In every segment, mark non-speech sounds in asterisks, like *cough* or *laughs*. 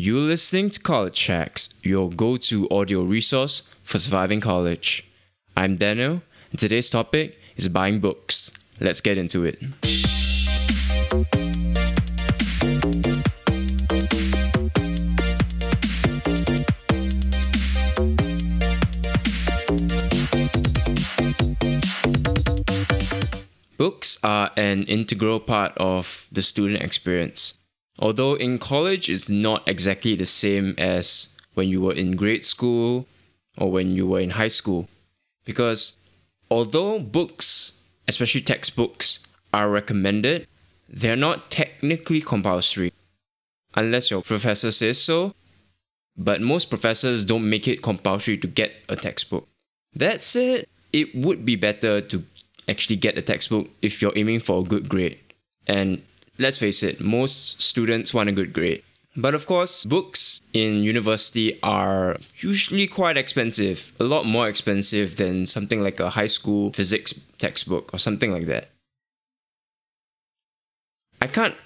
You're listening to College Hacks, your go to audio resource for surviving college. I'm Daniel, and today's topic is buying books. Let's get into it. Books are an integral part of the student experience. Although in college it's not exactly the same as when you were in grade school or when you were in high school. Because although books, especially textbooks, are recommended, they're not technically compulsory. Unless your professor says so, but most professors don't make it compulsory to get a textbook. That said, it would be better to actually get a textbook if you're aiming for a good grade. And let's face it, most students want a good grade. But of course, books in university are usually quite expensive, a lot more expensive than something like a high school physics textbook or something like that. I can't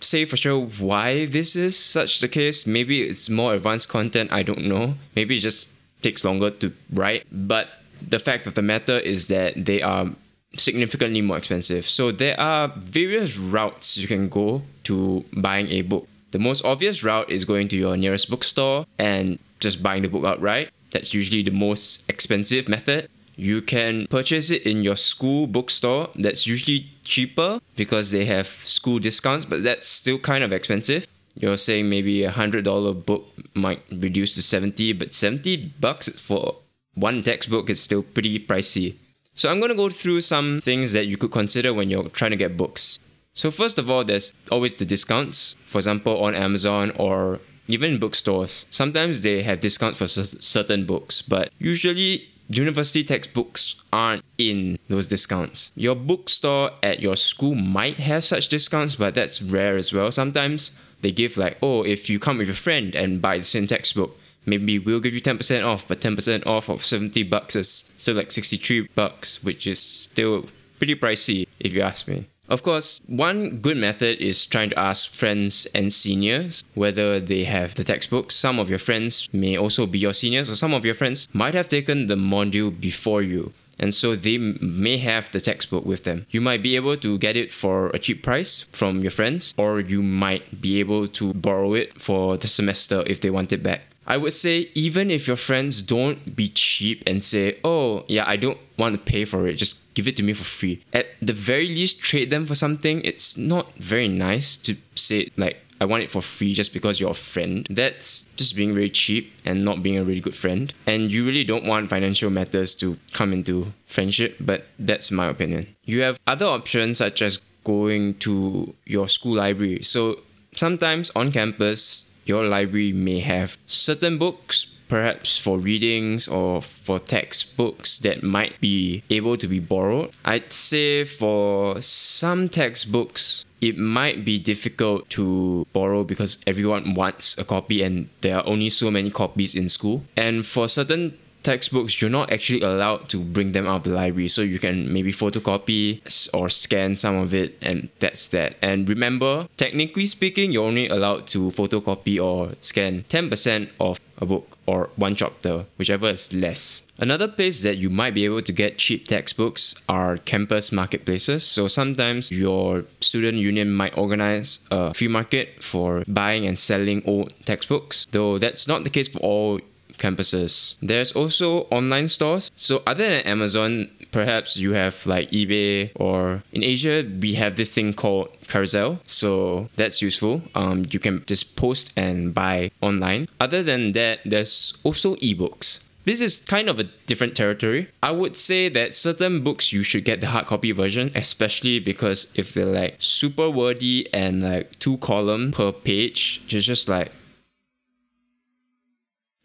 say for sure why this is such the case. Maybe it's more advanced content, I don't know. Maybe it just takes longer to write. But the fact of the matter is that they are significantly more expensive. So there are various routes you can go to buying a book. The most obvious route is going to your nearest bookstore and just buying the book outright. That's usually the most expensive method. You can purchase it in your school bookstore. That's usually cheaper because they have school discounts, but that's still kind of expensive. You're saying maybe a hundred dollar book might reduce to seventy, but seventy bucks for one textbook is still pretty pricey. So I'm going to go through some things that you could consider when you're trying to get books. So first of all, there's always the discounts. For example, on Amazon or even bookstores. Sometimes they have discounts for certain books, but usually university textbooks aren't in those discounts. Your bookstore at your school might have such discounts, but that's rare as well. Sometimes they give like, oh, if you come with a friend and buy the same textbook, maybe we'll give you 10% off, but 10% off of 70 bucks is still like 63 bucks, which is still pretty pricey if you ask me. Of course, one good method is trying to ask friends and seniors whether they have the textbook. Some of your friends may also be your seniors, or some of your friends might have taken the module before you. And so they may have the textbook with them. You might be able to get it for a cheap price from your friends, or you might be able to borrow it for the semester if they want it back. I would say even if your friends don't be cheap and say, "Oh, yeah, I don't want to pay for it. Just give it to me for free." At the very least, trade them for something. It's not very nice to say like, "I want it for free just because you're a friend." That's just being very cheap and not being a really good friend. And you really don't want financial matters to come into friendship, but that's my opinion. You have other options such as going to your school library. So sometimes on campus your library may have certain books perhaps for readings or for textbooks that might be able to be borrowed. I'd say for some textbooks, it might be difficult to borrow because everyone wants a copy and there are only so many copies in school. And for certain textbooks, you're not actually allowed to bring them out of the library. So you can maybe photocopy or scan some of it, and that's that. And remember, technically speaking, you're only allowed to photocopy or scan 10% of a book or one chapter, whichever is less. Another place that you might be able to get cheap textbooks are campus marketplaces. So sometimes your student union might organize a free market for buying and selling old textbooks, though that's not the case for all campuses. There's also online stores. So other than Amazon, perhaps you have like eBay or in Asia we have this thing called Carousell. So that's useful. Um, you can just post and buy online. Other than that, there's also ebooks. This is kind of a different territory. I would say that certain books you should get the hard copy version, especially because if they're like super wordy and like two column per page, it's just like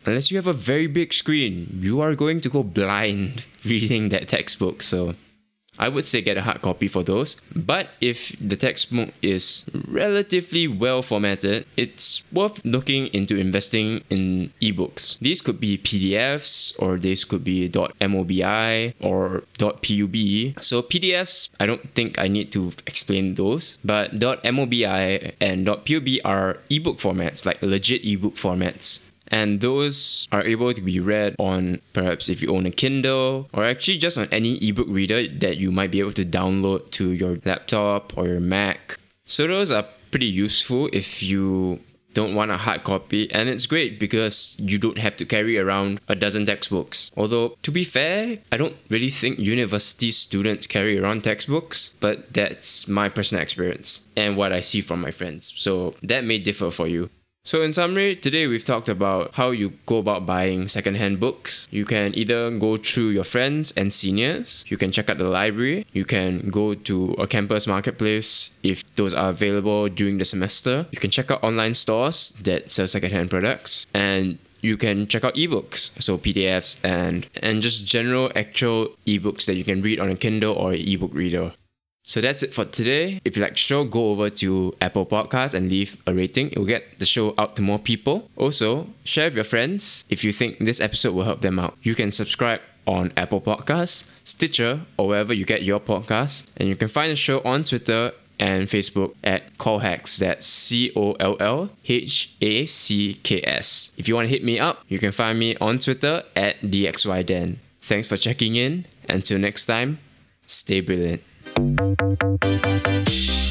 unless you have a very big screen, you are going to go blind *laughs* reading that textbook. So I would say get a hard copy for those. But if the textbook is relatively well formatted, it's worth looking into investing in ebooks. These could be PDFs or these could be .mobi or .epub. So PDFs, I don't think I need to explain those, but .mobi and .epub are ebook formats, like legit ebook formats and those are able to be read on perhaps if you own a Kindle or actually just on any ebook reader that you might be able to download to your laptop or your Mac. So those are pretty useful if you don't want a hard copy and it's great because you don't have to carry around a dozen textbooks. Although to be fair, I don't really think university students carry around textbooks, but that's my personal experience and what I see from my friends. So that may differ for you. So, in summary, today we've talked about how you go about buying secondhand books. You can either go through your friends and seniors, you can check out the library, you can go to a campus marketplace if those are available during the semester, you can check out online stores that sell secondhand products, and you can check out ebooks, so PDFs and and just general actual ebooks that you can read on a Kindle or an ebook reader. So that's it for today. If you like the show, go over to Apple Podcasts and leave a rating. It will get the show out to more people. Also, share with your friends if you think this episode will help them out. You can subscribe on Apple Podcasts, Stitcher, or wherever you get your podcasts. And you can find the show on Twitter and Facebook at Collhacks. That's C O L L H A C K S. If you want to hit me up, you can find me on Twitter at DXYDen. Thanks for checking in. Until next time, stay brilliant. you